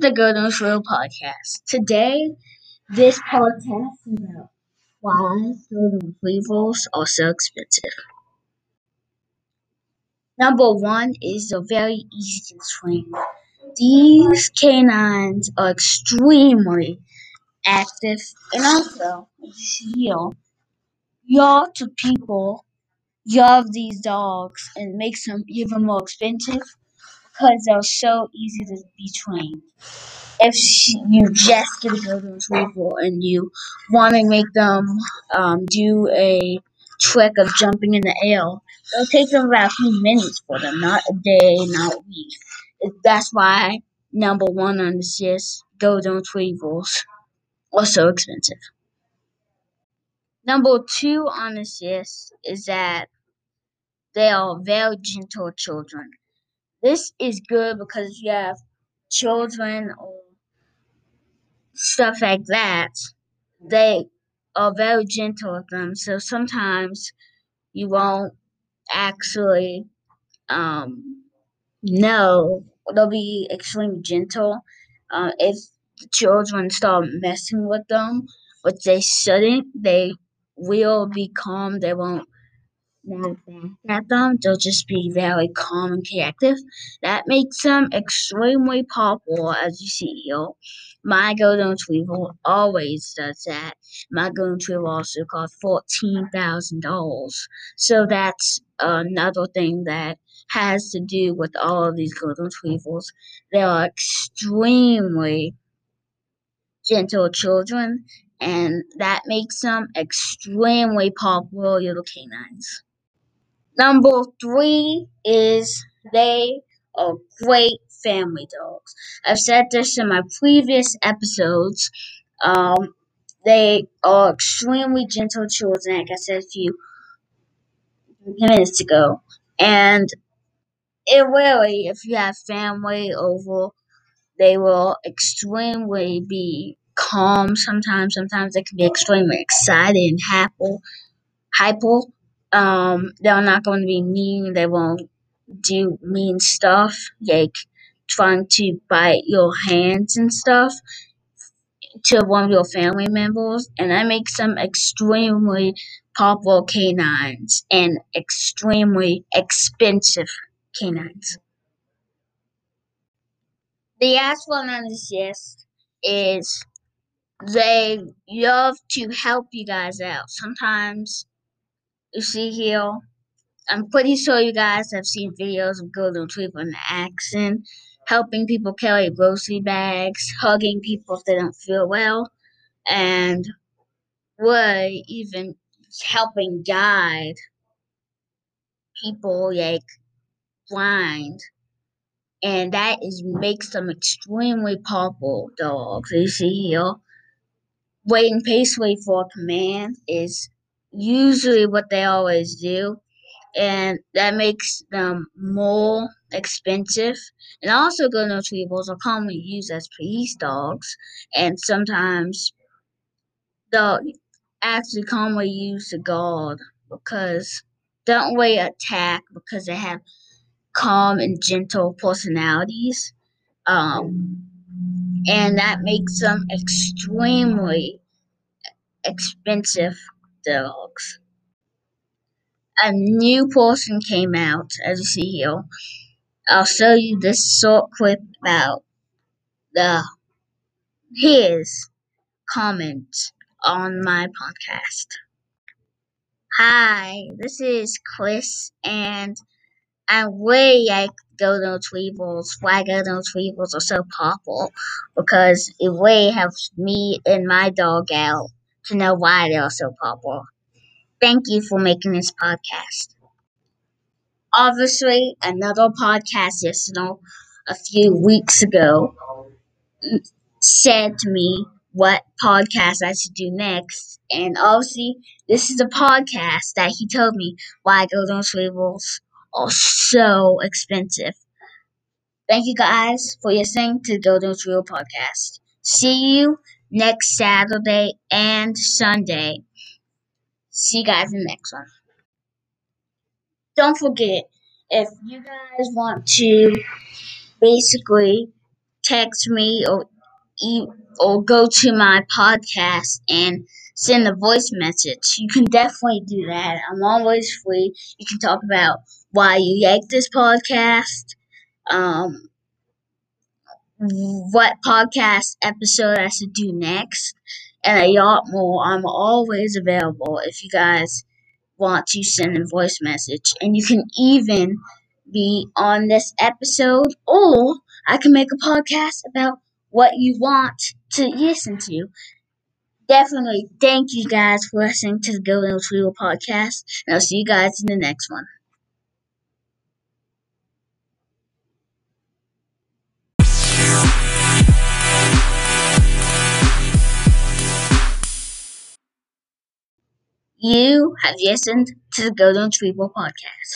The Golden Retriever podcast. Today, this podcast is about why golden retrievers are so expensive. Number one is they're very easy to train. These canines are extremely active and also, here, y'all to people love these dogs and makes them even more expensive because they're so easy to be trained. If you just get a golden retriever and you want to make them um, do a trick of jumping in the air, it'll take them about a few minutes for them, not a day, not a week. That's why number one on this list, golden retrievers are so expensive. Number two on this list is that they are very gentle children. This is good because if you have children or stuff like that. They are very gentle with them, so sometimes you won't actually um, know. They'll be extremely gentle. Uh, if the children start messing with them, which they shouldn't, they will be calm. They won't not at them, they'll just be very calm and collective. That makes them extremely popular, as you see here. My golden retriever always does that. My golden retriever also cost fourteen thousand dollars. So that's another thing that has to do with all of these golden retrievers. They are extremely gentle children, and that makes them extremely popular little canines. Number three is they are great family dogs. I've said this in my previous episodes. Um, they are extremely gentle children, like I said a few minutes ago. And it really, if you have family over, they will extremely be calm sometimes. Sometimes they can be extremely excited and happy, hyper. Um, they're not going to be mean. They won't do mean stuff like trying to bite your hands and stuff to one of your family members, and that makes them extremely popular canines and extremely expensive canines. The last one on this list is they love to help you guys out. Sometimes you see here, I'm pretty sure you guys have seen videos of golden retriever in action, helping people carry grocery bags, hugging people if they don't feel well, and really even helping guide people like blind. And that is makes them extremely powerful dogs. You see here, waiting patiently for a command is usually what they always do, and that makes them more expensive. And also, golden retrievers are commonly used as police dogs, and sometimes they'll actually commonly used to guard because they don't really attack because they have calm and gentle personalities. Um, and that makes them extremely expensive dogs. A new person came out, as you see here. I'll show you this short clip about the his comment on my podcast. Hi, this is Chris, and I'm way like golden retrievers. Why go golden retrievers are so popular because it way helps me and my dog out to know why they are so popular. Thank you for making this podcast. Obviously, another podcast listener a few weeks ago said to me what podcast I should do next. And obviously, this is a podcast that he told me why golden retrievers are so expensive. Thank you guys for listening to the Golden Retriever podcast. See you next Saturday and Sunday. See you guys in the next one. Don't forget, if you guys want to basically text me or or go to my podcast and send a voice message. You can definitely do that. I'm always free. You can talk about why you like this podcast, um, what podcast episode I should do next, and a lot more. I'm always available if you guys want to send a voice message. And you can even be on this episode, or I can make a podcast about what you want to listen to. Definitely thank you guys for listening to the Golden Retriever podcast, and I'll see you guys in the next one. You have listened to the Golden Retriever podcast.